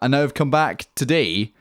And now I've come back today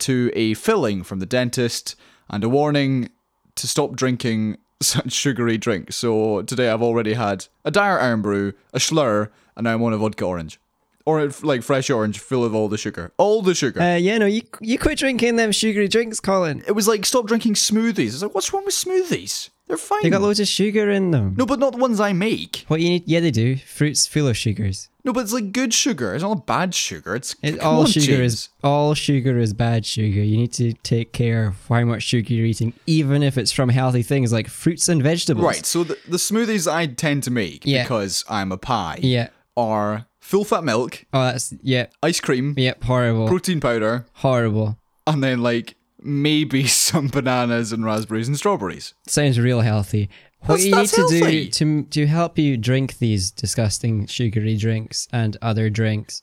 to a filling from the dentist and a warning to stop drinking such sugary drinks. So today I've already had a dire Irn-Bru, a slur, and now I'm on a vodka orange. Or like fresh orange full of all the sugar. All the sugar. Uh, yeah, no, you you quit drinking them sugary drinks, Colin. it was like stop drinking smoothies. It's like what's wrong with smoothies? They're fine. They got loads of sugar in them. no, but not the ones I make. What you need? Yeah, they do. Fruits full of sugars. No, but it's like good sugar. It's not bad sugar. It's It, all on, sugar James. is all sugar is bad sugar. You need to take care of how much sugar you're eating, even if it's from healthy things like fruits and vegetables. Right, so the, the smoothies I tend to make Yeah. because I'm a pie Yeah. are full fat milk, Oh, that's yeah. ice cream, Yep. Horrible. protein powder, horrible. and then like maybe some bananas and raspberries and strawberries. Sounds real healthy. What you need to healthy. do to to help you drink these disgusting sugary drinks and other drinks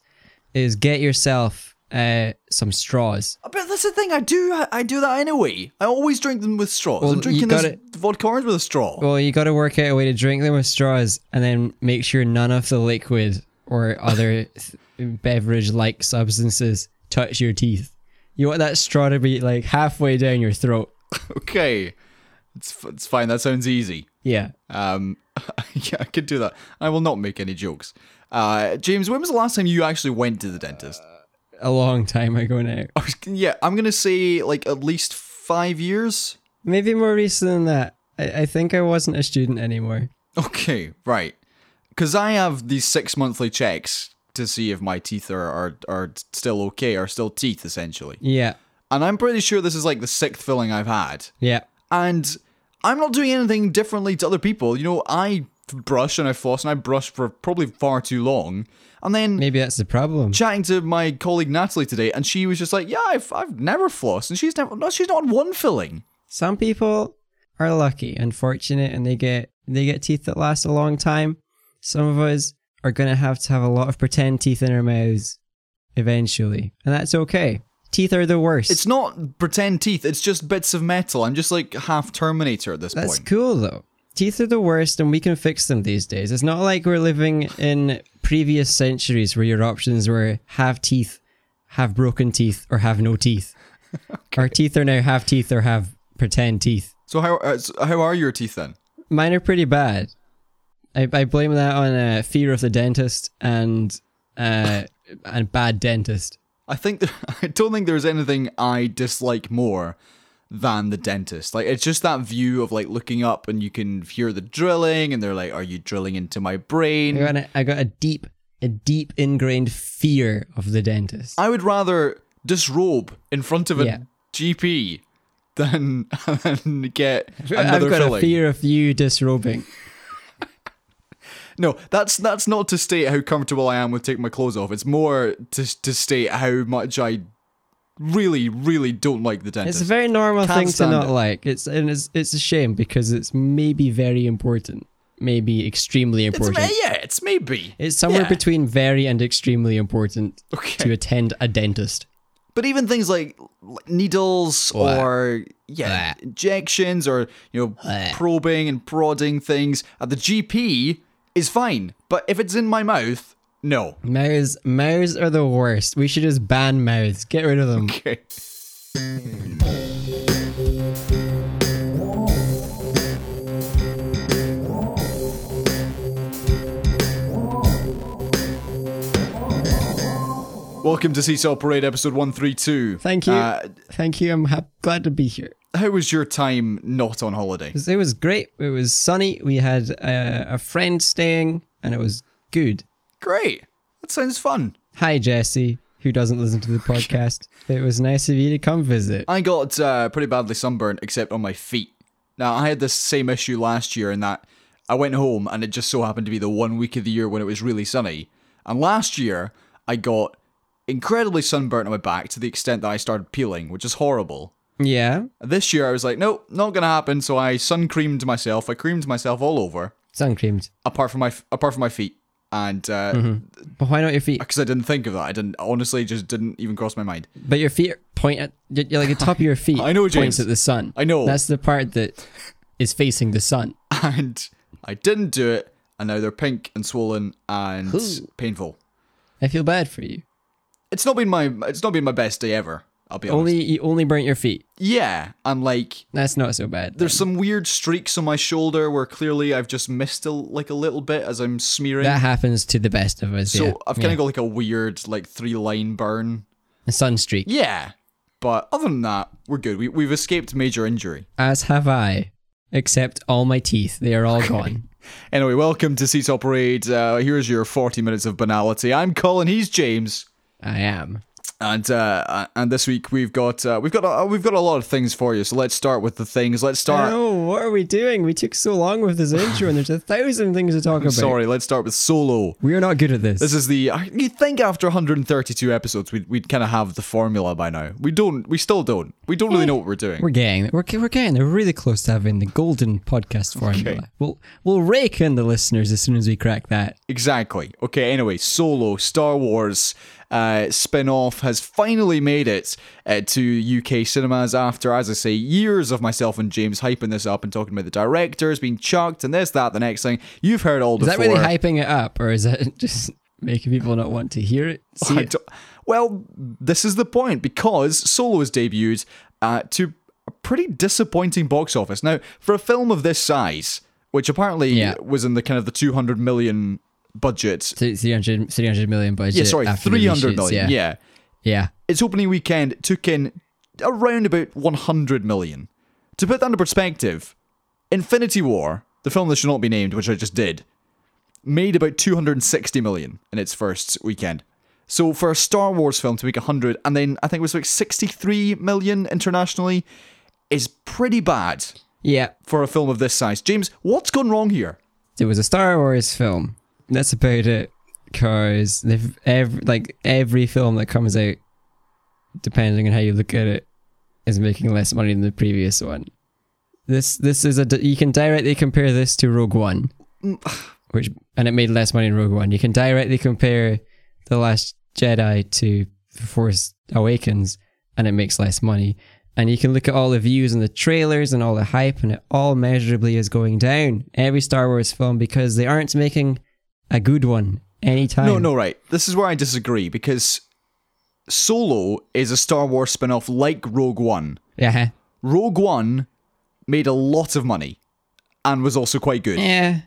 is get yourself uh, some straws. But that's the thing. I do. I, do that anyway. I always drink them with straws. Well, I'm drinking this gotta- vodka orange with a straw. Well, you got to work out a way to drink them with straws, and then make sure none of the liquid or other beverage-like substances touch your teeth. You want that straw to be like halfway down your throat. okay, it's it's fine. That sounds easy. Yeah. Um, yeah, I could do that. I will not make any jokes. Uh, James, when was the last time you actually went to the dentist? A long time ago now. Was, yeah, I'm gonna say like at least five years. Maybe more recent than that. I, I think I wasn't a student anymore. Okay, right. Because I have these six monthly checks to see if my teeth are, are are still okay, are still teeth essentially. Yeah. And I'm pretty sure this is like the sixth filling I've had. Yeah. And I'm not doing anything differently to other people. You know, I brush and I floss and I brush for probably far too long. And then Maybe that's the problem. chatting to my colleague Natalie today, and she was just like, "Yeah, I've I've never flossed," and she's never no, she's not on one filling. Some people are lucky and fortunate and they get they get teeth that last a long time. Some of us are gonna have to have a lot of pretend teeth in our mouths eventually. And that's okay. Teeth are the worst. It's not pretend teeth; it's just bits of metal. I'm just like half Terminator at this That's point. That's cool though. Teeth are the worst and we can fix them these days. It's not like we're living in previous centuries where your options were have teeth, have broken teeth, or have no teeth. Our teeth are now have teeth or have pretend teeth. So how uh, so how are your teeth then? Mine are pretty bad. I, I blame that on uh, fear of the dentist and uh, and bad dentist. I think I don't think there's anything I dislike more than the dentist. Like it's just that view of like looking up and you can hear the drilling, and they're like, "Are you drilling into my I brain?" got a, I got a deep a deep ingrained fear of the dentist. I would rather disrobe in front of a Yeah. GP than, than get another I've got filling. a fear of you disrobing. No, that's that's not to state how comfortable I am with taking my clothes off. It's more to to state how much I really, really don't like the dentist. It's a very normal Can't thing to not it. like. It's and it's it's a shame because it's maybe very important, maybe extremely important. ma- yeah, it's maybe. It's somewhere Yeah. between very and extremely important Okay. to attend a dentist. But even things like needles Blah. or yeah, Blah. injections or you know Blah. probing and prodding things at the GP is fine. But if it's in my mouth, no. Mouths, mouths are the worst. We should just ban mouths. Get rid of them. Okay. Welcome to Seesaw Parade episode 132. Thank you. Uh, Thank you. I'm hap- glad to be here. How was your time not on holiday? It was great. It was sunny. We had uh, a friend staying, and it was good. Great. That sounds fun. Hi, Jesse, who doesn't listen to the podcast. It was nice of you to come visit. I got uh, pretty badly sunburned, except on my feet. Now, I had this same issue last year in that I went home and it just so happened to be the one week of the year when it was really sunny. And last year, I got incredibly sunburnt on my back to the extent that I started peeling, which is horrible. Yeah, This year, I was like, nope, not gonna happen. So I sun creamed myself. I creamed myself all over, sun creamed. apart from my apart from my feet, and because But why not your feet? Because I didn't think of that. I didn't honestly, just didn't even cross my mind. But your feet point at you're like the top of your feet. I know, points at the sun. I know. That's the part that is facing the sun. and I didn't do it, and now they're pink and swollen and Ooh. painful. I feel bad for you. it's not been my it's not been my best day ever. I'll be honest. Only you only burnt your feet. yeah, and like That's not so bad. there's some weird streaks on my shoulder where clearly I've just missed a, like a little bit as I'm smearing. that happens to the best of us. so yeah. I've kind of got like a weird like three line burn. a sun streak. Yeah, but other than that, we're good. We we've escaped major injury. As have I, except all my teeth. They are all gone. Anyway, welcome to Seat Parade. Uh, here's your 40 minutes of banality. I'm Colin. He's James. I am. And uh, and this week we've got uh, we've got a, we've got a lot of things for you. So let's start with the things. Let's start. Oh, what are we doing? We took so long with this intro, and there's a thousand things to talk about. Sorry, let's start with Solo. we are not good at this. This is the. You think after 132 episodes we'd we'd kind of have the formula by now? We don't. We still don't. We don't really know what we're doing. we're getting we're, we're getting there. We're really close to having the golden podcast formula. Okay. We'll we'll rake in the listeners as soon as we crack that. Exactly. Okay, anyway, Solo, Star Wars uh, spin off has finally made it uh, to UK cinemas after, as I say, years of myself and James hyping this up and talking about the directors being chucked and this, that, the next thing. You've heard all Is before. that really hyping it up, or is it just making people not want to hear it? It? well, this is the point because Solo has debuted uh, to a pretty disappointing box office. Now, for a film of this size, which apparently Yeah. was in the kind of the 200 million budget. Th- 300, 300 million budget. Yeah, sorry, three hundred million. the 300 reshoots, million. Yeah. yeah. yeah. its opening weekend took in around about 100 million. To put that into perspective, Infinity War, the film that should not be named, which I just did, made about 260 million in its first weekend. So for a Star Wars film to make 100 and then I think it was like 63 million internationally is pretty bad Yeah. for a film of this size. James, what's gone wrong here? It was a Star Wars film. That's about it. Because they've every like every film that comes out, depending on how you look at it, is making less money than the previous one. This this is a you can directly compare this to Rogue One, mm, which and it made less money in Rogue One. You can directly compare the Last Jedi to The Force Awakens, and it makes less money. And you can look at all the views and the trailers and all the hype, and it all measurably is going down. Every Star Wars film because they aren't making a good one anytime. No, no, right. This is where I disagree because Solo is a Star Wars spin off like Rogue One. Yeah. Rogue One made a lot of money and was also quite good. Yeah.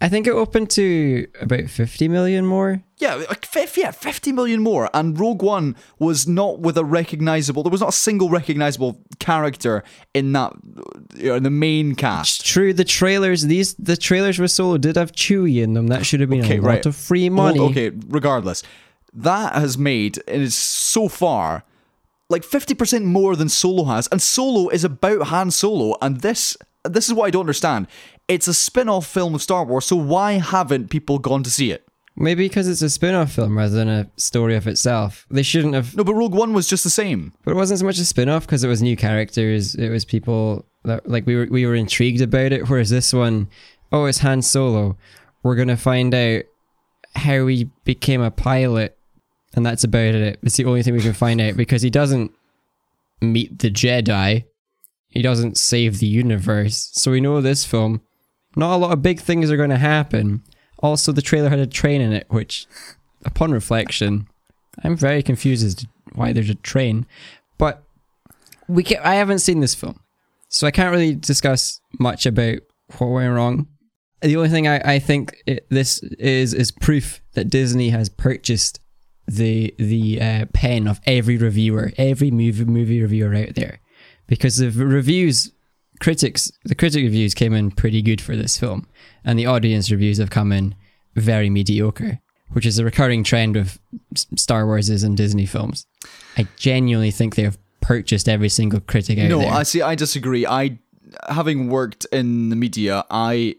I think it opened to about 50 million more. Yeah, like fif- yeah, 50 million more. And Rogue One was not with a recognizable, there was not a single recognizable character in that, you know, in the main It's cast. true. The trailers, these the trailers for Solo did have Chewie in them. That should have been Okay, a lot right. of free money. Well, okay, regardless, that has made, and is so far, like 50% more than Solo has. And Solo is about Han Solo. And this, this is what I don't understand. It's a spin off film of Star Wars, so why haven't people gone to see it? Maybe because it's a spin-off film rather than a story of itself. They shouldn't have. No, but Rogue One was just the same. But it wasn't so much a spin-off because it was new characters. It was people that like we were we were intrigued about it. Whereas this one, oh, it's Han Solo. We're gonna find out how he became a pilot, and that's about it. It's the only thing we can find out because he doesn't meet the Jedi. He doesn't save the universe. So we know this film, not a lot of big things are going to happen. Also, the trailer had a train in it, which, upon reflection, I'm very confused as to why there's a train. But we can, I haven't seen this film, so I can't really discuss much about what went wrong. The only thing I, I think it, this is is proof that Disney has purchased the the uh, pen of every reviewer, every movie movie reviewer out there, because the reviews, critics, the critic reviews came in pretty good for this film, and the audience reviews have come in very mediocre, which is a recurring trend with Star Warses and Disney films. I genuinely think they have purchased every single critic out No, there. I see. I disagree. I, having worked in the media, I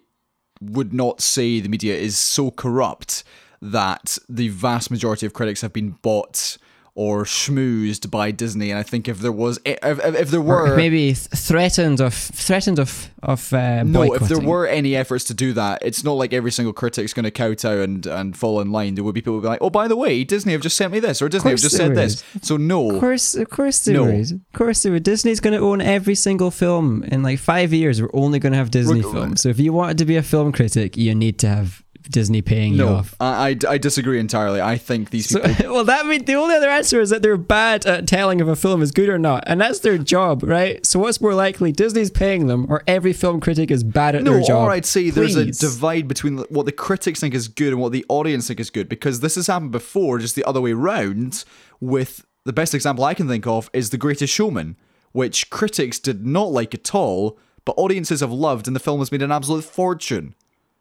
would not say the media is so corrupt that the vast majority of critics have been bought or schmoozed by Disney. And I think if there was, if, if, there Or were, maybe threatened of threatened of of uh, no, if there were any efforts to do that, it's not like every single critic's going to kowtow and, and fall in line. There would be people who would be like, oh, by the way, Disney have just sent me this, or Disney have just said this. So no, Of course, of course there No. is. Of course there is. Disney's going to own every single film in like five years. We're only going to have Disney Reg- films. So if you wanted to be a film critic, you need to have Disney paying you off. I, I, I disagree entirely. I think these So, people. well, that means the only other answer is that they're bad at telling if a film is good or not, and that's their job, right? So, what's more likely, Disney's paying them, or every film critic is bad at No, their job? No, or I'd say there's a divide between what the critics think is good and what the audience think is good because this has happened before, just the other way round. With the best example I can think of is The Greatest Showman, which critics did not like at all, but audiences have loved, and the film has made an absolute fortune.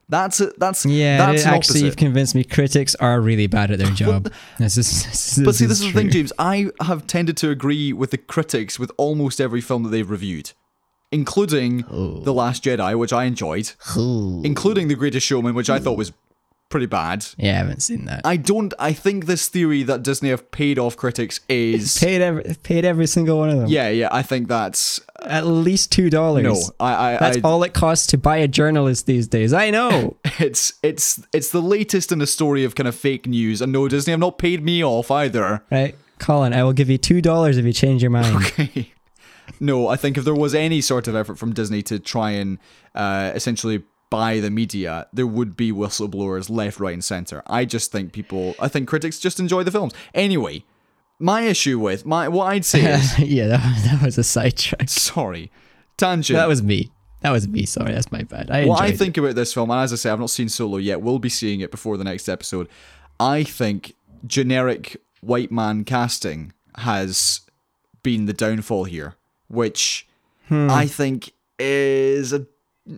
That's it. That's Yeah, That's an actually, you've convinced me. Critics are really bad at their job. this is, this, But see, this is the thing. James. I have tended to agree with the critics with almost every film that they've reviewed, including The Last Jedi, which I enjoyed, including The Greatest Showman, which I thought was pretty bad. Yeah, I haven't seen that. I don't. I think this theory that Disney have paid off critics is. paid every paid every single one of them. Yeah, yeah. I think that's at least two dollars. no. I, I, That's I all it costs to buy a journalist these days. I know. it's it's it's the latest in a story of kind of fake news. And no, Disney have not paid me off either. right, Colin? I will give you two dollars if you change your mind. Okay. No, I think if there was any sort of effort from Disney to try and uh, essentially buy the media, there would be whistleblowers left, right, and center. I just think people, I think critics just enjoy the films. Anyway, my issue with my what I'd say is, yeah, that, was- that was a sidetrack. sorry, tangent. That was me. That was me. Sorry, that's my bad. I what I think about this film, and as I say, I've not seen Solo yet. We'll be seeing it before the next episode. I think generic white man casting has been the downfall here, which Hmm. I think is a.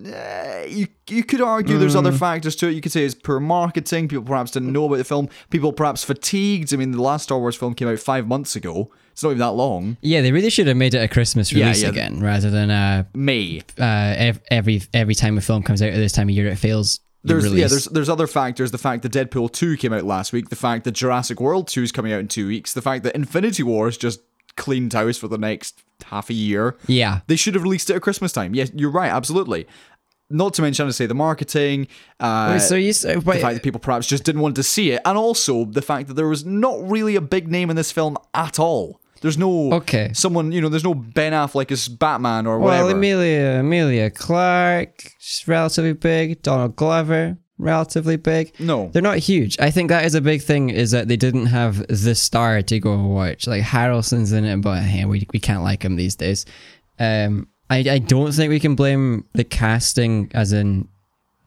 eh, you you could argue there's other Hmm. factors to it. You could say it's poor marketing. People perhaps didn't know about the film. People perhaps fatigued. I mean, the last Star Wars film came out five months ago. It's not even that long. Yeah, they really should have made it a Christmas release yeah. again, rather than uh, May. uh, every every time a film comes out at this time of year, it fails. the There's yeah, there's there's other factors. The fact that Deadpool two came out last week, the fact that Jurassic World two is coming out in two weeks, the fact that Infinity Wars just cleaned house for the next half a year. yeah. They should have released it at Christmas time. Yes, you're right, absolutely. Not to mention, I say the marketing, uh, Wait, so you s- the fact that people perhaps just didn't want to see it, and also the fact that there was not really a big name in this film at all. There's no Okay. someone you know. There's no Ben Affleck as Batman or whatever. Well, Emilia Emilia Clarke, she's relatively big. Donald Glover, relatively big. no, They're not huge. I think that is a big thing. Is that they didn't have the star to go watch. Like Harrelson's in it, but hey, we we can't like him these days. Um, I I don't think we can blame the casting, as in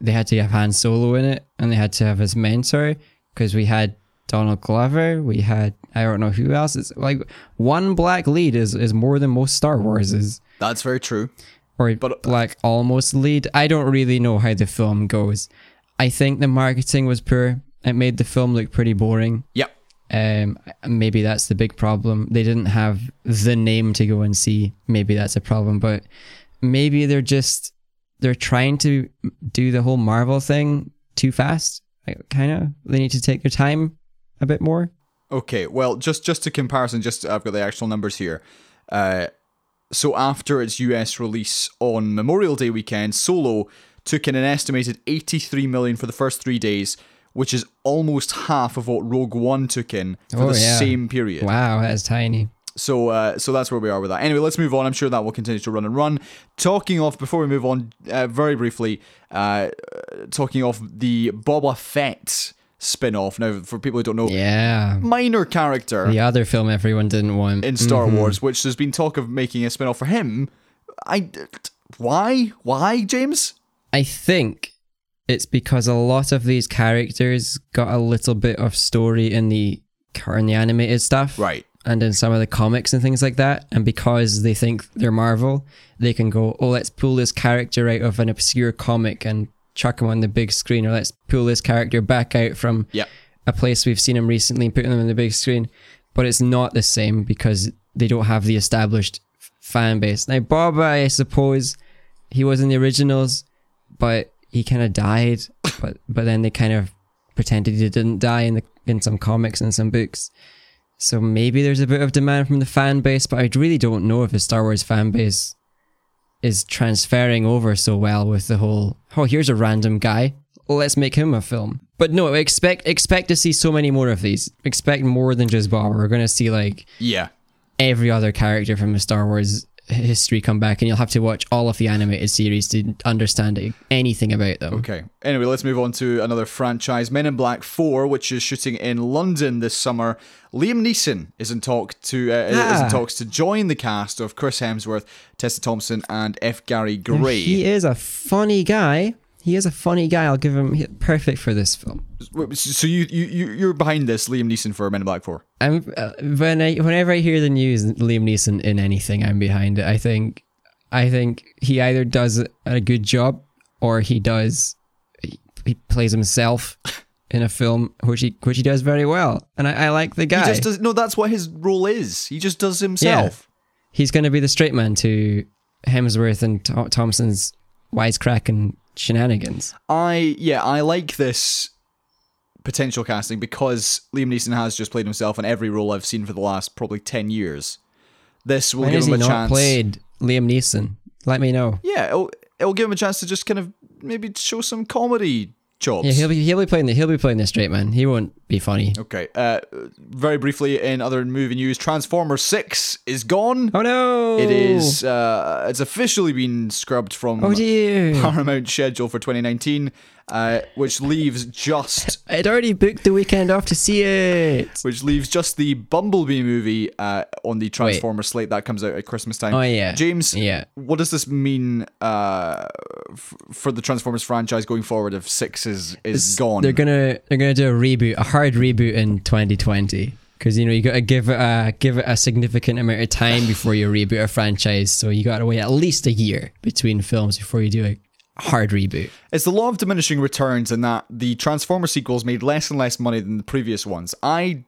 they had to have Han Solo in it, and they had to have his mentor because we had Donald Glover. We had I don't know who else. It's like one black lead is is more than most Star Wars is that's very true. or But- black almost lead. I don't really know how the film goes. I think the marketing was poor. It made the film look pretty boring. Yep. Um, maybe that's the big problem. They didn't have the name to go and see. Maybe that's a problem, but maybe they're just they're trying to do the whole Marvel thing too fast. Kind of. They need to take their time a bit more. Okay, well, just just to comparison, just I've got the actual numbers here. Uh, so after its US release on Memorial Day weekend, Solo took in an estimated 83 million for the first three days, which is almost half of what Rogue One took in for Oh, the yeah. same period. Wow, that's tiny. So, uh, so that's where we are with that. Anyway, let's move on. I'm sure that will continue to run and run. Talking off before we move on, uh, very briefly, uh, talking off the Boba Fett spin-off. Now, for people who don't know, Yeah. minor character The other film everyone didn't want. in Star Mhm. Wars, which there's been talk of making a spin-off for him. I, why, why, James? I think it's because a lot of these characters got a little bit of story in the in the animated stuff, Right. and in some of the comics and things like that. And because they think they're Marvel, they can go, "Oh, let's pull this character out of an obscure comic and chuck him on the big screen, or let's pull this character back out from Yep. a place we've seen him recently and put him on the big screen." But it's not the same because they don't have the established fan base. Now, Boba, I suppose, he was in the originals, but he kind of died. but but then they kind of pretended he didn't die in the in some comics and some books. So maybe there's a bit of demand from the fan base, but I really don't know if the Star Wars fan base is transferring over so well with the whole oh here's a random guy let's make him a film. But no, expect expect to see so many more of these. Expect more than just Bob. We're gonna see like Yeah. every other character from the Star Wars history come back, and you'll have to watch all of the animated series to understand anything about them. Okay. Anyway, let's move on to another franchise, Men in Black 4, which is shooting in London this summer. Liam Neeson is in talk to uh, is Ah. in talks to join the cast of Chris Hemsworth, Tessa Thompson, and F. Gary Gray. He is a funny guy. He is a funny guy. I'll give him perfect for this film. So you you you- you're behind this Liam Neeson for Men in Black 4. I'm uh, when I whenever I hear the news Liam Neeson in anything, I'm behind it. I think I think he either does a good job or he does he, he plays himself in a film which he which he does very well, and I, I like the guy. He just does no. That's what his role is. He just does himself. He's going to be the straight man to Hemsworth and Tho- Thompson's wisecrack and shenanigans. I yeah, I like this potential casting because Liam Neeson has just played himself in every role I've seen for the last probably ten years. This will When give him he a not chance. played Liam Neeson? Let me know. Yeah, it'll, it'll give him a chance to just kind of maybe show some comedy chops. Yeah, he'll be he'll be playing the he'll be playing the straight man. He won't be funny. Okay. Uh, very briefly, in other movie news, Transformers Six is gone. Oh no! It is. Uh, it's officially been scrubbed from Oh dear! Paramount schedule for 2019, uh, which leaves just I'd already booked the weekend off to see it. which leaves just the Bumblebee movie uh, on the Transformers slate that comes out at Christmas time. Oh yeah, James, Yeah. what does this mean uh, f- for the Transformers franchise going forward if six is is gone? They're gonna they're gonna do a reboot, a hard reboot in 2020. Because you know you gotta give it a give it a significant amount of time before you reboot a franchise. So you gotta wait at least a year between films before you do a hard reboot. It's the law of diminishing returns in that the Transformer sequels made less and less money than the previous ones. I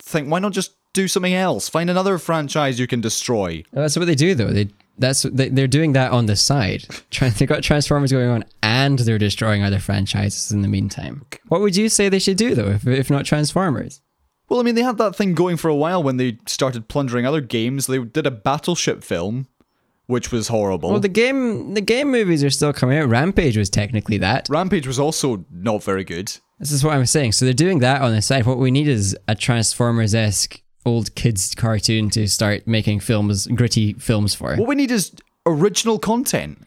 think why not just do something else? Find another franchise you can destroy. Well, That's what they do though. They that's they, they're doing that on the side. Try- They got Transformers going on, and they're destroying other franchises in the meantime. What would you say they should do though, if, if not Transformers? Well, I mean, they had that thing going for a while when they started plundering other games. They did a battleship film, which was horrible. Well, the game the game movies are still coming out. Rampage was technically that. Rampage was also not very good. This is what I'm saying. So they're doing that on the side. What we need is a Transformers esque old kids cartoon to start making films, gritty films for. What we need is original content.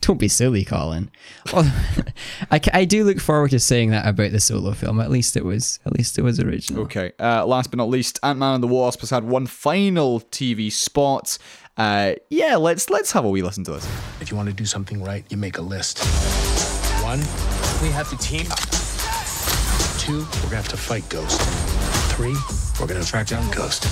Don't be silly, Colin. I, I do look forward to saying that about the solo film. At least it was at least it was original. Okay. Uh, last but not least, Ant Man and the Wasp has had one final TV spot. Uh, yeah, let's let's have a wee listen to this. If you want to do something right, you make a list. One, we have to team up. Two, we're gonna have to fight Ghost. Three, we're gonna track down Ghost.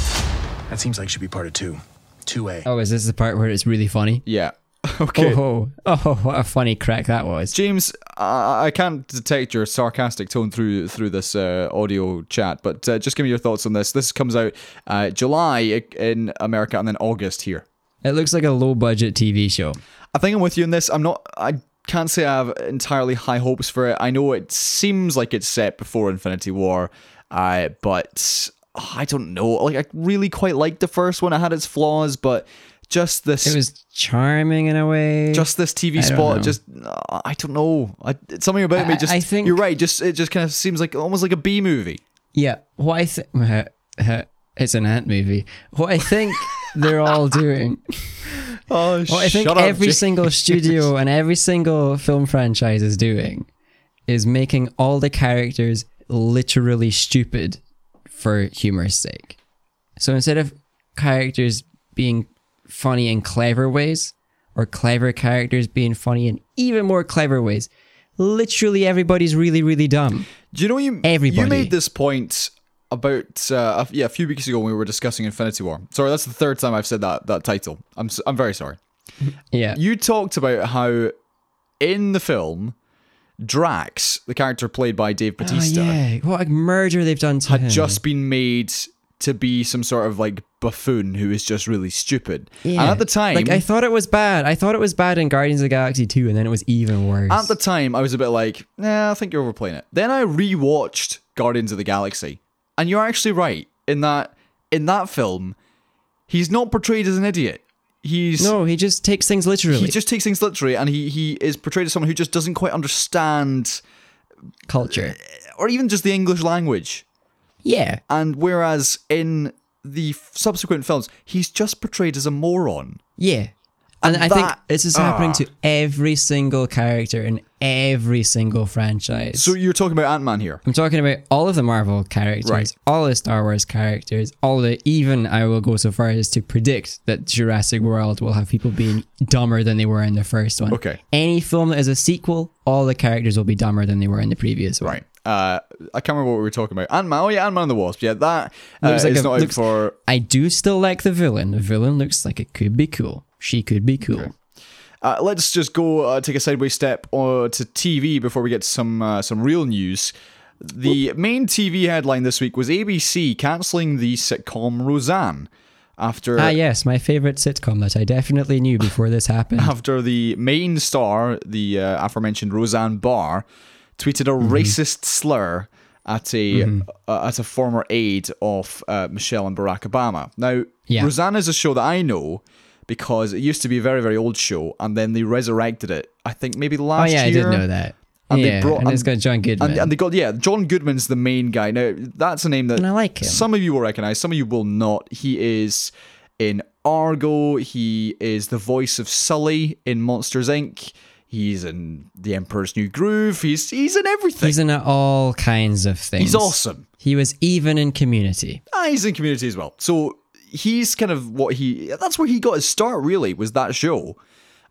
That seems like should be part of two. Two A. Oh, is this the part where it's really funny? Yeah. Okay. Oh, oh, what a funny crack that was. James, I I can't detect your sarcastic tone through through this uh, audio chat, but uh, just give me your thoughts on this. This comes out uh, July in America and then August here. It looks like a low budget TV show. I think I'm with you on this. I'm not. I can't say I have entirely high hopes for it. I know it seems like it's set before Infinity War, uh, but I don't know. Like I really quite liked the first one. It had its flaws, but just this. It was charming in a way. just this TV I spot, just uh, I don't know. I, something about me. Just I think- you're right. Just it just kind of seems like almost like a B movie. Yeah, what I think it's an ant movie. What I think they're all doing. Oh, What I think every single studio and every single film franchise is doing is making all the characters literally stupid for humor's sake. So instead of characters being funny in clever ways, or clever characters being funny in even more clever ways, literally everybody's really, really dumb. Do you know you? Everybody. You made this point about uh, a, yeah a few weeks ago when we were discussing Infinity War. Sorry, that's the third time I've said that that title. I'm I'm very sorry. Yeah. You talked about how in the film Drax, the character played by Dave Oh, Bautista, yeah. What a murder they've done to had him. just been made to be some sort of like buffoon who is just really stupid. Yeah. And at the time, like I thought it was bad. I thought it was bad in Guardians of the Galaxy 2, and then it was even worse. At the time, I was a bit like, nah, I think you're overplaying it. Then I rewatched Guardians of the Galaxy, and you're actually right in that in that film, he's not portrayed as an idiot. He's no, he just takes things literally. he just takes things literally, and he he is portrayed as someone who just doesn't quite understand, culture. Uh, or even just the English language. Yeah. And whereas in the subsequent films, he's just portrayed as a moron. Yeah. And, And I think this is happening ah. to every single character in every single franchise. So you're talking about Ant Man here. I'm talking about all of the Marvel characters, Right. all the Star Wars characters, all the even I will go so far as to predict that Jurassic World will have people being dumber than they were in the first one. Okay. Any film that is a sequel, all the characters will be dumber than they were in the previous one. Right. Uh, I can't remember what we were talking about. Ant Man. Oh yeah, Ant Man and the Wasp. Yeah, that uh, Looks like is a- not out looks- for. I do still like the villain. The villain looks like it could be cool. She could be cool. Uh, let's just go uh, take a sideways step uh, to TV before we get some uh, some real news. The main TV headline this week was ABC cancelling the sitcom Roseanne after Ah, yes, my favorite sitcom that I definitely knew before this happened. after the main star, the uh, aforementioned Roseanne Barr, tweeted a Mm-hmm. racist slur at a uh, at a former aide of uh, Michelle and Barack Obama. Now, Yeah. Roseanne is a show that I know because it used to be a very very old show, and then they resurrected it. I think maybe last year. oh yeah, I year. did know that. And they yeah, brought- and it's and- got John Goodman. And, and they got yeah, John Goodman's the main guy. Now that's a name that And I like him. some of you will recognize, some of you will not. He is in Argo. He is the voice of Sulley in Monsters Inc. He's in The Emperor's New Groove. He's he's in everything. He's in all kinds of things. He's awesome. He was even in Community. Ah, he's in Community as well. So he's kind of what he. That's where he got his start. Really, was that show,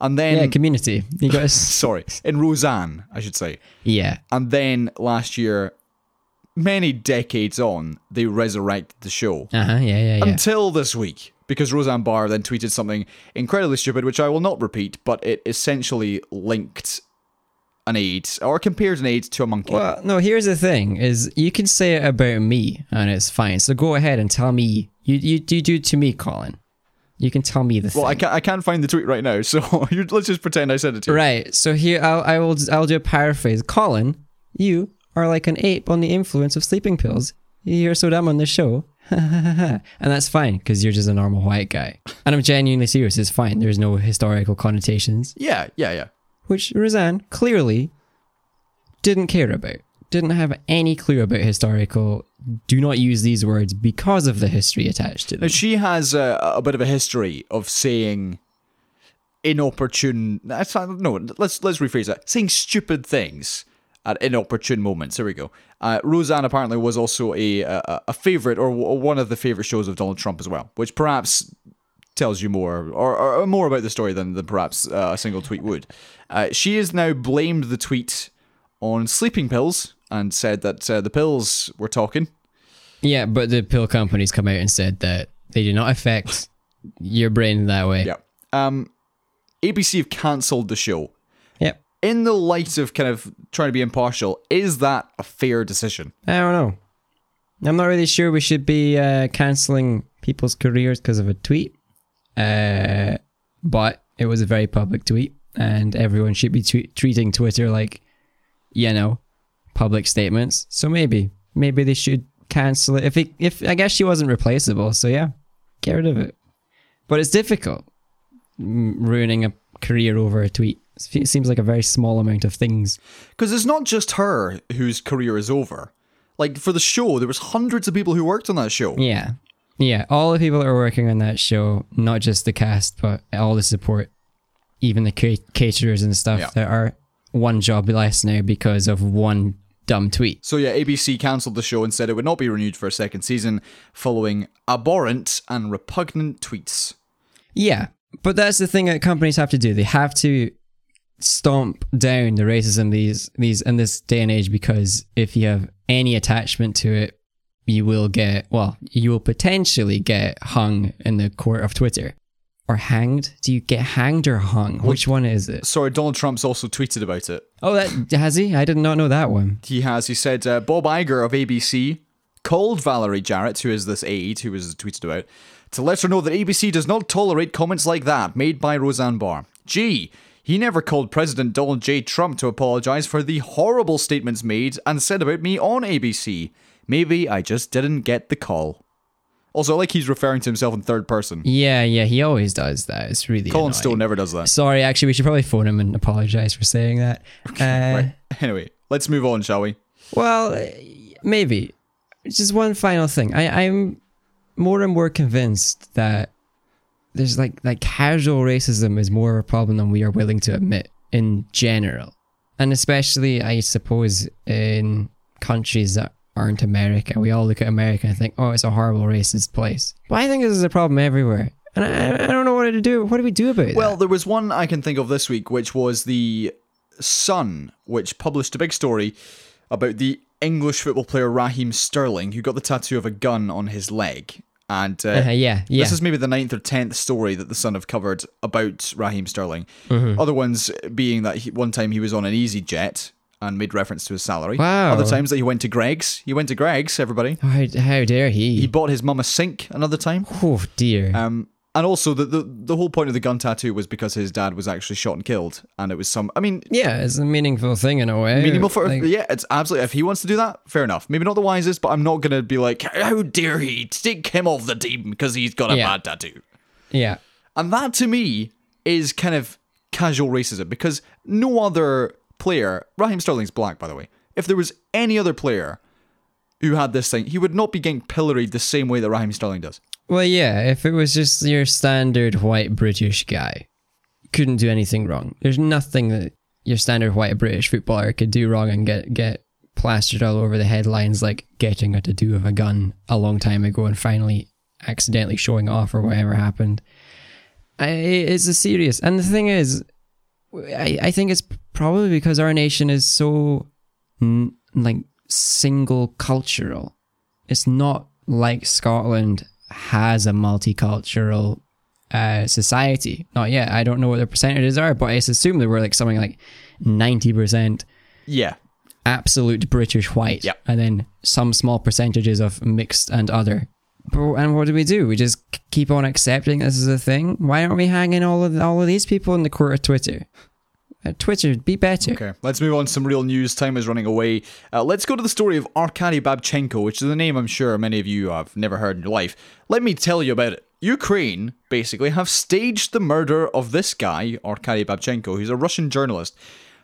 and then Yeah, Community. He got his, sorry, in Roseanne, I should say. yeah. And then last year, many decades on, they resurrected the show. Uh huh. Yeah, yeah, yeah. Until this week, because Roseanne Barr then tweeted something incredibly stupid, which I will not repeat, but it essentially linked an aid or compared an aid to a monkey. Well, no. Here's the thing: is you can say it about me, and it's fine. So go ahead and tell me. You you, you do to me, Colin. You can tell me the thing. Well, I can't, I can't find the tweet right now, so you- let's just pretend I said it to you. Right. So here I'll, I will I'll do a paraphrase. Colin, you are like an ape on the influence of sleeping pills. You're so dumb on this show. and that's fine because you're just a normal white guy. And I'm genuinely serious. It's fine. There's no historical connotations, Yeah, yeah, yeah. which Roseanne clearly didn't care about. Didn't have any clue about historical. Do not use these words because of the history attached to Now them. she has a, a bit of a history of saying inopportune. That's not, no. Let's let's rephrase that. Saying stupid things at inopportune moments. There we go. Uh, Roseanne apparently was also a a, a favorite or w- one of the favorite shows of Donald Trump as well, which perhaps tells you more or, or more about the story than, than perhaps uh, a single tweet would. Uh, she has now blamed the tweet on sleeping pills and said that uh, the pills were talking. Yeah, but the pill companies come out and said that they do not affect your brain that way. Yeah. Um, ABC have cancelled the show. In the light of kind of trying to be impartial, is that a fair decision? I don't know. I'm not really sure we should be uh, canceling people's careers because of a tweet. Uh, but it was a very public tweet, and everyone should be tweet- treating Twitter like, you know, public statements. So maybe, maybe they should cancel it. If it, if I guess she wasn't replaceable, so yeah, get rid of it. But it's difficult mm, ruining a career over a tweet. It seems like a very small amount of things. Because it's not just her whose career is over. Like for the show, there was hundreds of people who worked on that show. Yeah. Yeah. All the people that were working on that show, not just the cast, but all the support, even the caterers and stuff Yeah. that are one job less now because of one dumb tweet. So yeah, ABC cancelled the show and said it would not be renewed for a second season following abhorrent and repugnant tweets. Yeah. But that's the thing that companies have to do. They have to stomp down the racism these these in this day and age because if you have any attachment to it, you will get well, you will potentially get hung in the court of Twitter. Or hanged? Do you get hanged or hung? Which one is it? Sorry, Donald Trump's also tweeted about it. Oh, that has he? I did not know that one. He has. He said uh, Bob Iger of ABC called Valerie Jarrett, who is this aide who was tweeted about, to let her know that ABC does not tolerate comments like that made by Roseanne Barr. Gee, he never called President Donald J. Trump to apologize for the horrible statements made and said about me on ABC. Maybe I just didn't get the call. Also, like he's referring to himself in third person. Yeah, yeah, he always does that. It's really Colin annoying. Stowe never does that. Sorry, actually, we should probably phone him and apologize for saying that. Uh, Right. Anyway, let's move on, shall we? Well, uh, maybe. Just one final thing. I, I'm more and more convinced that there's like like casual racism is more of a problem than we are willing to admit in general, and especially I suppose in countries that aren't America. We all look at America and think, oh, it's a horrible racist place. But I think this is a problem everywhere, and I, I don't know what to do. What do we do about it? Well, there was one I can think of this week, which was the Sun, which published a big story about the English football player Raheem Sterling, who got the tattoo of a gun on his leg. And uh, uh, yeah, yeah. This is maybe the ninth or tenth story that the Sun have covered about Raheem Sterling. Mm-hmm. Other ones being that he, one time he was on an easyJet and made reference to his salary. Wow. Other times that he went to Greggs. He went to Greggs, everybody. how, how dare he? He bought his mum a sink another time. oh dear. Um, and also the, the the whole point of the gun tattoo was because his dad was actually shot and killed, and it was some. I mean, yeah, it's a meaningful thing in a way. meaningful for Like- yeah, it's absolutely. If he wants to do that, fair enough. Maybe not the wisest, but I'm not gonna be like, how dare he take him off the team because he's got a Yeah. bad tattoo. yeah. And that to me is kind of casual racism because no other player, Raheem Sterling's black, by the way. If there was any other player who had this thing, he would not be getting pilloried the same way that Raheem Sterling does. Well, yeah, if it was just your standard white British guy, couldn't do anything wrong. There's nothing that your standard white British footballer could do wrong and get get plastered all over the headlines like getting a tattoo of a gun a long time ago and finally accidentally showing off or whatever happened. I, it's a serious, and the thing is, I, I think it's probably because our nation is so like single cultural. It's not like Scotland has a multicultural uh, society. Not yet. I don't know what the percentages are, but I assume there were like something like ninety percent Yeah. absolute British white, Yep. and then some small percentages of mixed and other. But, and what do we do? We just keep on accepting this is a thing. Why aren't we hanging all of all of these people in the court of Twitter? Uh, Twitter, be better. Okay, let's move on to some real news. Time is running away. Uh, let's go to the story of Arkady Babchenko, which is a name I'm sure many of you have never heard in your life. Let me tell you about it. Ukraine, basically, have staged the murder of this guy, Arkady Babchenko, who's a Russian journalist.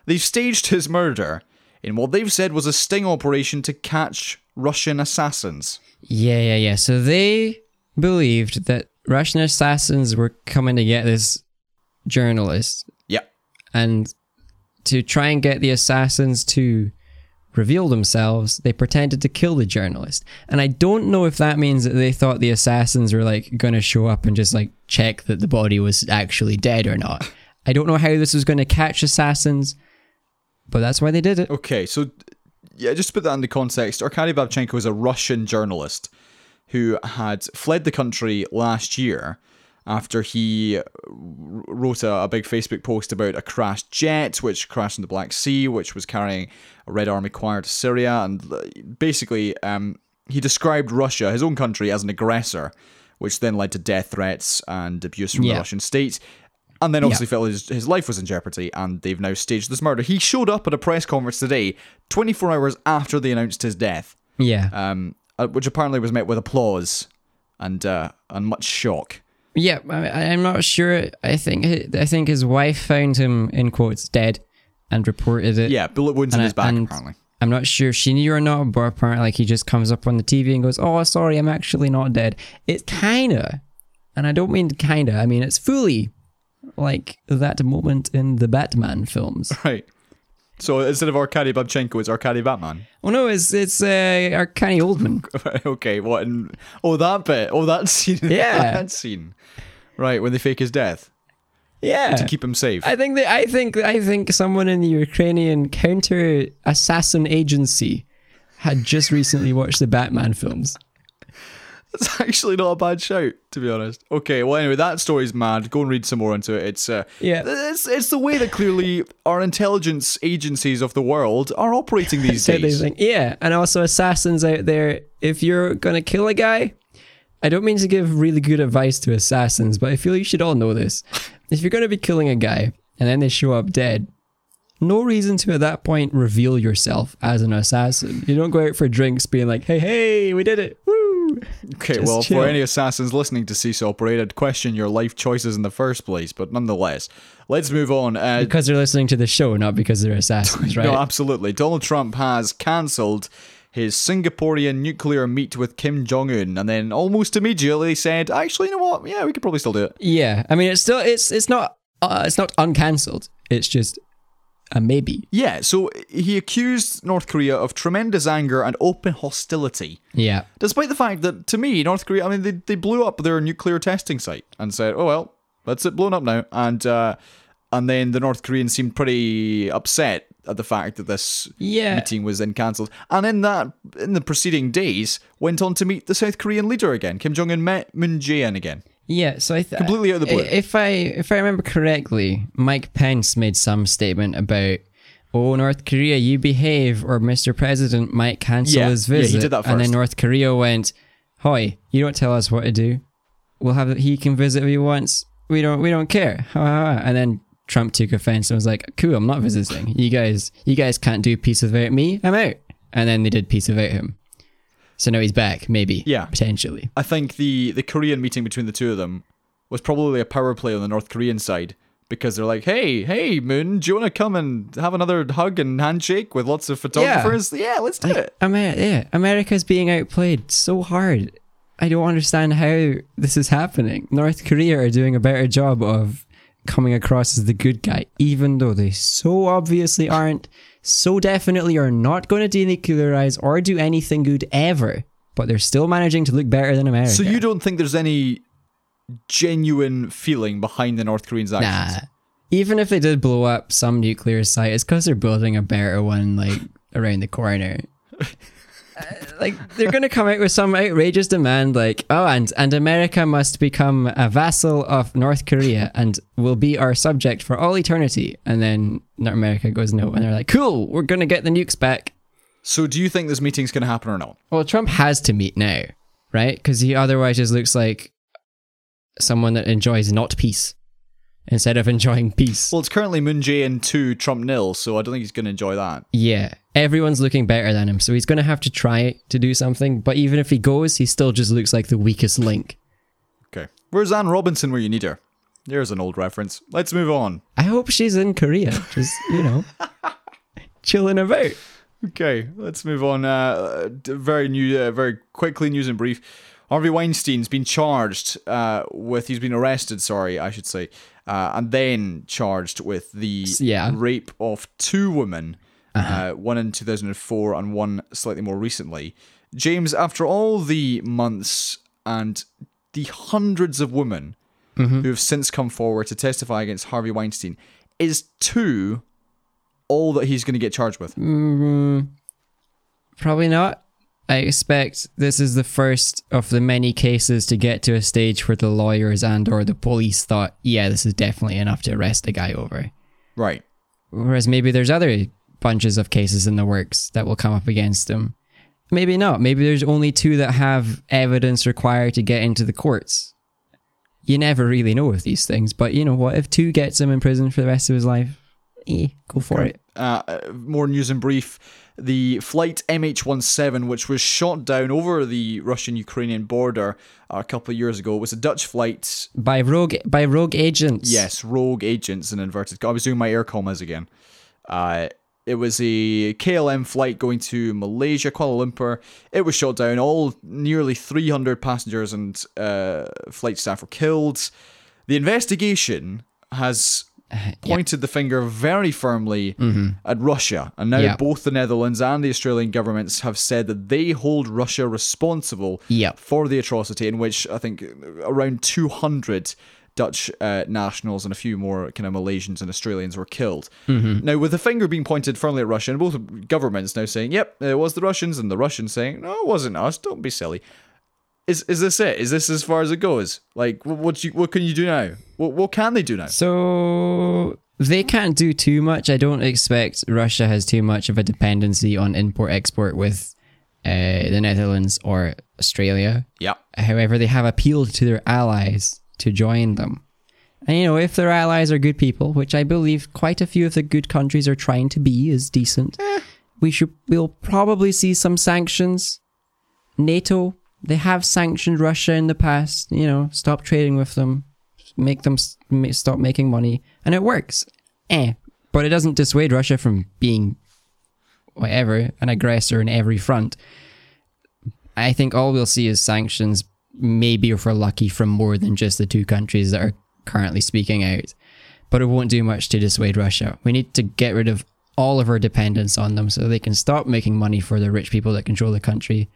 They've staged his murder in what they've said was a sting operation to catch Russian assassins. Yeah, yeah, yeah. So they believed that Russian assassins were coming to get this journalist. And to try and get the assassins to reveal themselves, they pretended to kill the journalist. And I don't know if that means that they thought the assassins were like going to show up and just like check that the body was actually dead or not. I don't know how this was going to catch assassins, but that's why they did it. Okay, so yeah, just to put that into context, Arkady Babchenko is a Russian journalist who had fled the country last year after he wrote a, a big Facebook post about a crashed jet which crashed in the Black Sea, which was carrying a Red Army choir to Syria, and uh, basically um, he described Russia, his own country, as an aggressor, which then led to death threats and abuse from the Russian state. And then obviously felt his, his life was in jeopardy, and they've now staged this murder. He showed up at a press conference today, 24 hours after they announced his death, Yeah. um, uh, which apparently was met with applause and uh, and much shock. Yeah, I, I'm not sure. I think I think his wife found him in quotes dead and reported it. Yeah, bullet wounds in his back, apparently. I'm not sure if she knew or not, but apparently, like he just comes up on the TV and goes, "Oh, sorry, I'm actually not dead." It's kinda, and I don't mean kinda. I mean it's fully like that moment in the Batman films. Right. So instead of Arkady Babchenko, it's Arkady Batman. Oh no, it's it's uh, Arcani Oldman. Okay, what? In, oh, that bit. Oh, that scene. Yeah. that scene. Right, when they fake his death Yeah, to keep him safe. I think that I think I think someone in the Ukrainian counter assassin agency had just recently watched the Batman films. It's actually not a bad shout, to be honest. Okay, well, anyway, that story's mad. Go and read some more into it. It's uh, Yeah. it's it's the way that clearly our intelligence agencies of the world are operating these days. think, yeah, and also assassins out there. If you're gonna kill a guy, I don't mean to give really good advice to assassins, but I feel you should all know this. If you're gonna be killing a guy and then they show up dead, no reason to at that point reveal yourself as an assassin. You don't go out for drinks being like, "Hey, hey, we did it!" Woo! Okay, Just well, chill. for any assassins listening to Cease Operate, I'd question your life choices in the first place, but nonetheless, let's move on. Uh, Because they're listening to the show, not because they're assassins, right? No, absolutely. Donald Trump has cancelled his Singaporean nuclear meet with Kim Jong Un, and then almost immediately said, "Actually, you know what? Yeah, we could probably still do it." Yeah, I mean, it's still it's it's not uh, it's not uncancelled. It's just a maybe. Yeah, so he accused North Korea of tremendous anger and open hostility. Yeah, Despite the fact that, to me, North Korea, I mean, they, they blew up their nuclear testing site and said, oh, well, that's it blown up now. And, uh, and then the North Koreans seemed pretty upset at the fact that this Yeah. meeting was then cancelled. And in that, in the preceding days, went on to meet the South Korean leader again. Kim Jong Un met Moon Jae-in again. Yeah. So I th- Completely out of the blue. If I if I remember correctly, Mike Pence made some statement about. Oh, North Korea, you behave, or Mr. President might cancel Yeah, his yeah, he visit. did that first. And then. North Korea went, "Hoy, you don't tell us what to do. We'll have he can visit if he wants. We don't we don't care." And then Trump took offense and was like, "Cool, I'm not visiting. You guys you guys can't do peace without me. I'm out." And then they did peace without him. So now he's back, maybe. Yeah. potentially. I think the the Korean meeting between the two of them was probably a power play on the North Korean side because they're like, "Hey, hey, Moon, do you want to come and have another hug and handshake with lots of photographers? Yeah, let's do it." Amer- yeah, America's being outplayed so hard. I don't understand how this is happening. North Korea are doing a better job of coming across as the good guy, even though they so obviously aren't, so definitely are not going to denuclearize or do anything good ever. But they're still managing to look better than America. So you don't think there's any genuine feeling behind the North Koreans' actions? Nah. Even if they did blow up some nuclear site, it's because they're building a better one like around the corner. Like they're gonna come out with some outrageous demand, like oh, and and America must become a vassal of North Korea and will be our subject for all eternity. And then North America goes no, and they're like, cool, we're gonna get the nukes back. So do you think this meeting's going to happen or not? Well, Trump has to meet now, right? Because he otherwise just looks like someone that enjoys not peace instead of enjoying peace. Well, it's currently Moon Jae-in 2, Trump nil, so I don't think he's going to enjoy that. Yeah, everyone's looking better than him, so he's going to have to try to do something. But even if he goes, he still just looks like the weakest link. Okay. Where's Anne Robinson where you need her? There's an old reference. Let's move on. I hope she's in Korea, just you know, chilling about. Okay, let's move on. Uh, very new, uh, very quickly, news and brief. Harvey Weinstein's been charged uh, with, he's been arrested, sorry, I should say, uh, and then charged with the yeah. rape of two women, uh one in 2004 and one slightly more recently. James, after all the months and the hundreds of women who have since come forward to testify against Harvey Weinstein, is two all that he's going to get charged with? Probably not. I expect this is the first of the many cases to get to a stage where the lawyers and or the police thought, yeah, this is definitely enough to arrest the guy over. Right. Whereas maybe there's other bunches of cases in the works that will come up against him. Maybe not. Maybe there's only two that have evidence required to get into the courts. You never really know with these things, but you know what? If two gets him in prison for the rest of his life, eh, go for it. uh, uh, more news in brief. The flight MH17, which was shot down over the Russian-Ukrainian border uh, a couple of years ago, was a Dutch flight. By rogue by rogue agents. Yes, rogue agents in inverted. I was doing my air commas again. Uh, it was a KLM flight going to Malaysia, Kuala Lumpur. It was shot down. All nearly 300 passengers and uh, flight staff were killed. The investigation has pointed the finger very firmly at Russia. And now Yeah. both the Netherlands and the Australian governments have said that they hold Russia responsible Yep. for the atrocity, in which I think around 200 Dutch uh, nationals and a few more kind of Malaysians and Australians were killed. Now, with the finger being pointed firmly at Russia, and both governments now saying, yep, it was the Russians, and the Russians saying, no, it wasn't us, don't be silly. Is, is this it? Is this as far as it goes? Like, wh- what you, what can you do now? What, what can they do now? So they can't do too much. I don't expect Russia has too much of a dependency on import export with uh, the Netherlands or Australia. Yeah. However, they have appealed to their allies to join them. And you know, if their allies are good people, which I believe quite a few of the good countries are trying to be, is decent, we should we'll probably see some sanctions. NATO, they have sanctioned Russia in the past. You know, stop trading with them, make them stop making money, and it works. Eh, but it doesn't dissuade Russia from being whatever, an aggressor in every front. I think all we'll see is sanctions, maybe if we're lucky, from more than just the two countries that are currently speaking out. But it won't do much to dissuade Russia. We need to get rid of all of our dependence on them so they can stop making money for the rich people that control the country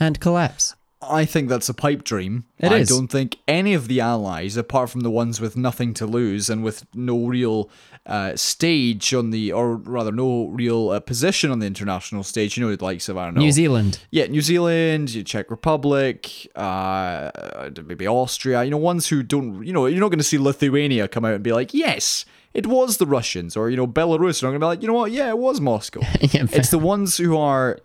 and collapse. I think that's a pipe dream. It I is. don't think any of the allies, apart from the ones with nothing to lose and with no real uh, stage on the, or rather, no real uh, position on the international stage, you know, the likes of, I don't know. New Zealand. Yeah, New Zealand, you Czech Republic, uh, maybe Austria, you know, ones who don't, you know, you're not going to see Lithuania come out and be like, yes, it was the Russians, or, you know, Belarus are not going to be like, you know what, yeah, it was Moscow. Yeah, it's the ones who are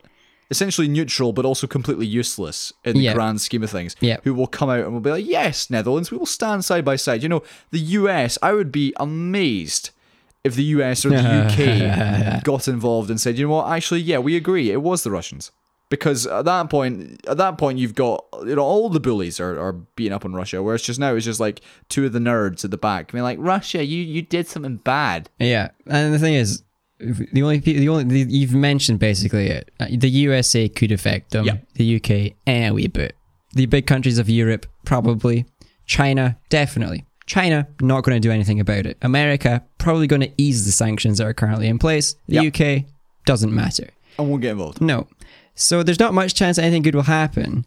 essentially neutral but also completely useless in the Yeah. grand scheme of things Yeah. who will come out and will be like yes netherlands we will stand side by side. You know the us i would be amazed if the us or the uk got involved and said you know what? Actually yeah we agree. It was the russians. Because at that point at that point you've got you know all the bullies are, are beating up on russia whereas just now it's just like two of the nerds at the back being like russia you you did something bad. Yeah, and the thing is, the only the only the, you've mentioned basically it. Uh, The USA could affect them. Yeah. The UK, eh, a wee bit. The big countries of Europe, probably. China, definitely. China, not going to do anything about it. America, probably going to ease the sanctions that are currently in place. The Yeah. UK, doesn't matter. i won't get involved No. So there's not much chance anything good will happen.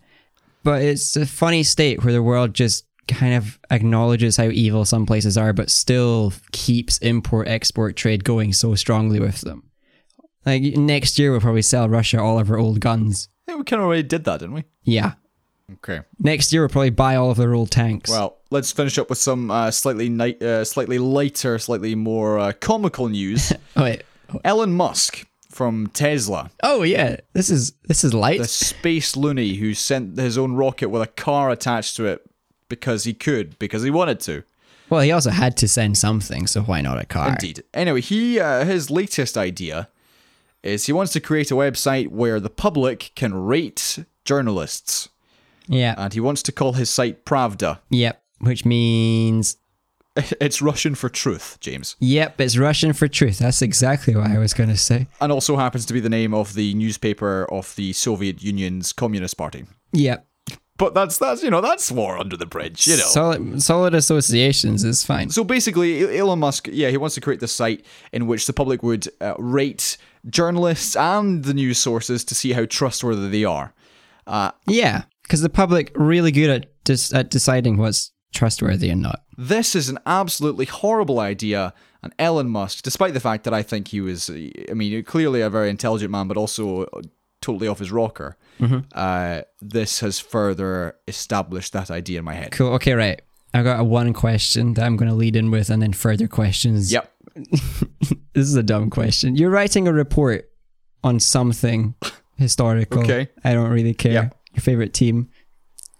But it's a funny state where the world just kind of acknowledges how evil some places are, but still keeps import export trade going so strongly with them. Like next year, we'll probably sell Russia all of our old guns. i think we kind of already did that didn't we Yeah. okay Next year, we'll probably buy all of their old tanks. Well, let's finish up with some uh, slightly ni- uh, slightly lighter, slightly more uh, comical news. oh, wait. Elon Musk from Tesla, oh yeah, this is this is light. the space loony who sent his own rocket with a car attached to it because he could, because he wanted to. well, he also had to send something, so why not a car? Indeed. Anyway, he uh, his latest idea is he wants to create a website where the public can rate journalists, Yeah. and he wants to call his site Pravda. yep. Which means It's Russian for truth, James. Yep, it's Russian for truth. That's exactly what I was going to say. and also happens to be the name of the newspaper of the Soviet Union's Communist Party. Yep. But that's that's you know that's war under the bridge, you know. Solid, solid associations is fine. so basically, Elon Musk, yeah, he wants to create this site in which the public would uh, rate journalists and the news sources to see how trustworthy they are. Yeah, because the public really good at dis- at deciding what's trustworthy and not. This is an absolutely horrible idea, and Elon Musk, despite the fact that I think he was, I mean, clearly a very intelligent man, but also totally off his rocker. Uh, this has further established that idea in my head. Cool. Okay, right. I've got a one question that I'm going to lead in with, and then further questions. Yep. This is a dumb question. You're writing a report on something historical. Okay. I don't really care. Yeah. Your favorite team,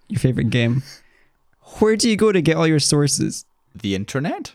your favorite game. Where do you go to get all your sources? The internet,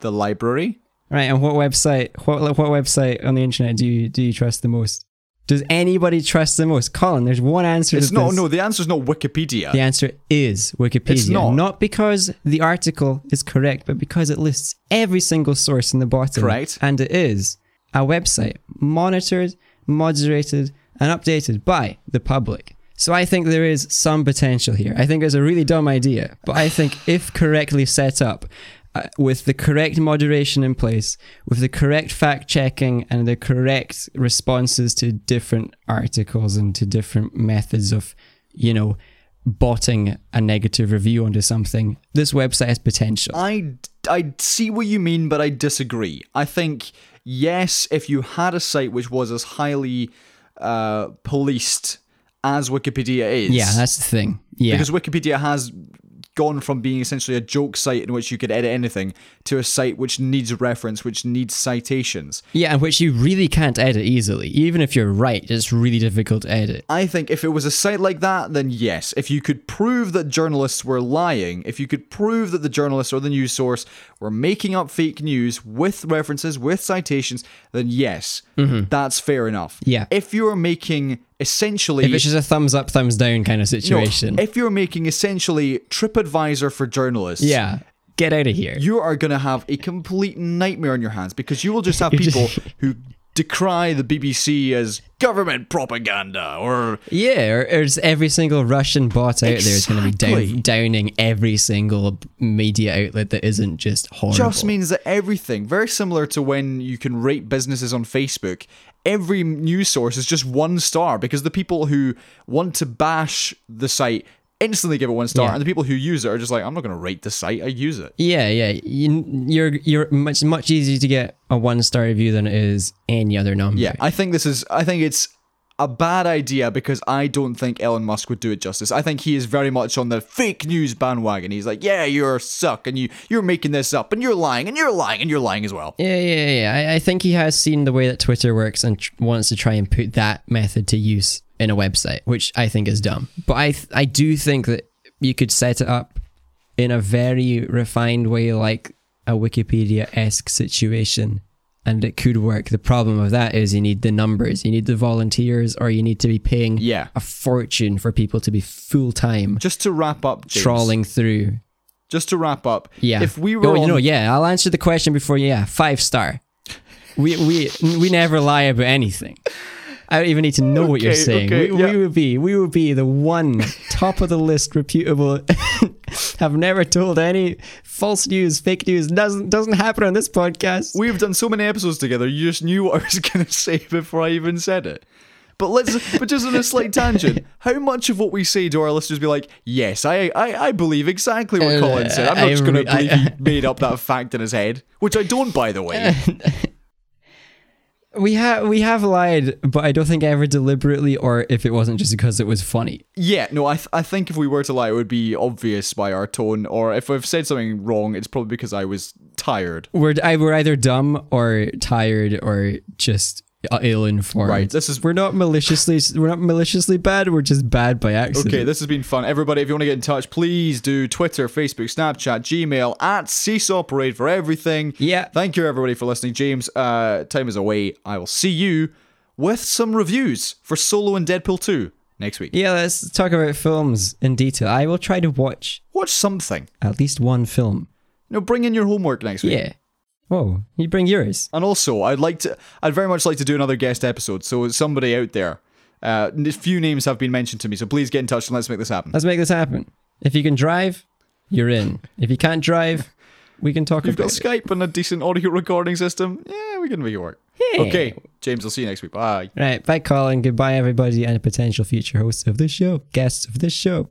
the library. Right, and what website? What what website on the internet do you do you trust the most? Does anybody trust the most? Colin, there's one answer. It's to no, this. no. The answer is not Wikipedia. The answer is Wikipedia. It's not. because the article is correct, but because it lists every single source in the bottom. Correct. And it is a website monitored, moderated, and updated by the public. So I think there is some potential here. I think it's a really dumb idea, but I think if correctly set up, uh, with the correct moderation in place, with the correct fact checking and the correct responses to different articles and to different methods of, you know, botting a negative review onto something, this website has potential. I I see what you mean, but I disagree. I think yes, if you had a site which was as highly uh, policed as Wikipedia is, yeah, that's the thing. Yeah. because Wikipedia has gone from being essentially a joke site in which you could edit anything to a site which needs reference, which needs citations. yeah, and which you really can't edit easily. Even if you're right, it's really difficult to edit. I think if it was a site like that, then yes. If you could prove that journalists were lying, if you could prove that the journalists or the news source were making up fake news with references, with citations, then yes, that's fair enough. Mm-hmm. Yeah. If you're making essentially. If it's just a thumbs up, thumbs down kind of situation. if you're making essentially TripAdvisor for journalists, yeah. Get out of here. you are going to have a complete nightmare on your hands because you will just have people who decry the BBC as government propaganda or Yeah, or, or every single Russian bot out there is going to be down, downing every single media outlet that isn't just horrible. just means that everything, very similar to when you can rate businesses on Facebook, every news source is just one star because the people who want to bash the site instantly give it one star, Yeah. and the people who use it are just like, I'm not going to rate the site, I use it. Yeah, yeah. You, you're you're much much easier to get a one star review than it is any other number. Yeah, I think this is. I think it's a bad idea because I don't think Elon Musk would do it justice. I think he is very much on the fake news bandwagon. He's like, yeah, you're suck, and you you're making this up, and you're lying, and you're lying, and you're lying as well. Yeah, yeah, yeah. I, I think he has seen the way that Twitter works and tr- wants to try and put that method to use in a website, which I think is dumb. But I, th- I do think that you could set it up in a very refined way, like a Wikipedia esque situation, and it could work. The problem of that is you need the numbers, you need the volunteers, or you need to be paying Yeah. a fortune for people to be full time Just to wrap up, James, trawling through. Just to wrap up, Yeah. If we were oh, on, you know, yeah, I'll answer the question before. Yeah, five star. We we we never lie about anything. I don't even need to know what you're saying. okay, we, yeah. we would be we would be the one top of the list reputable. have never told any false news, fake news. Doesn't doesn't happen on this podcast. we've done so many episodes together. You just knew what I was going to say before I even said it. But let's, but just on a slight tangent, how much of what we say do our listeners be like, yes, I, I, I believe exactly what Uh, Colin said. I'm not I just going to re- I- believe he made up that fact in his head, which I don't, by the way. We have we have lied, but I don't think ever deliberately, or if it wasn't just because it was funny. Yeah, no, I, th- I think if we were to lie, it would be obvious by our tone, or if I've said something wrong, it's probably because I was tired. We're I, we're either dumb or tired or just ill informed. Right, this is- we're not maliciously we're not maliciously bad. We're just bad by accident. Okay, this has been fun. Everybody, if you want to get in touch, please do Twitter, Facebook, Snapchat, Gmail, at Seesaw Parade for everything. Yeah. Thank you, everybody, for listening. James, uh, time is away. I will see you with some reviews for Solo and Deadpool 2 next week. yeah, let's talk about films in detail. I will try to watch Watch something. at least one film. You know, bring in your homework next week. Yeah. Whoa, you bring yours. And also, I'd like to, I'd very much like to do another guest episode. So somebody out there, uh, a few names have been mentioned to me. So please get in touch and let's make this happen. Let's make this happen. If you can drive, you're in. If you can't drive, we can talk You've about got it. Skype and a decent audio recording system. Yeah, we can make it work. Yeah. Okay, James, I'll see you next week. Bye. Right, bye, Colin. Goodbye, everybody, and potential future hosts of this show, guests of this show.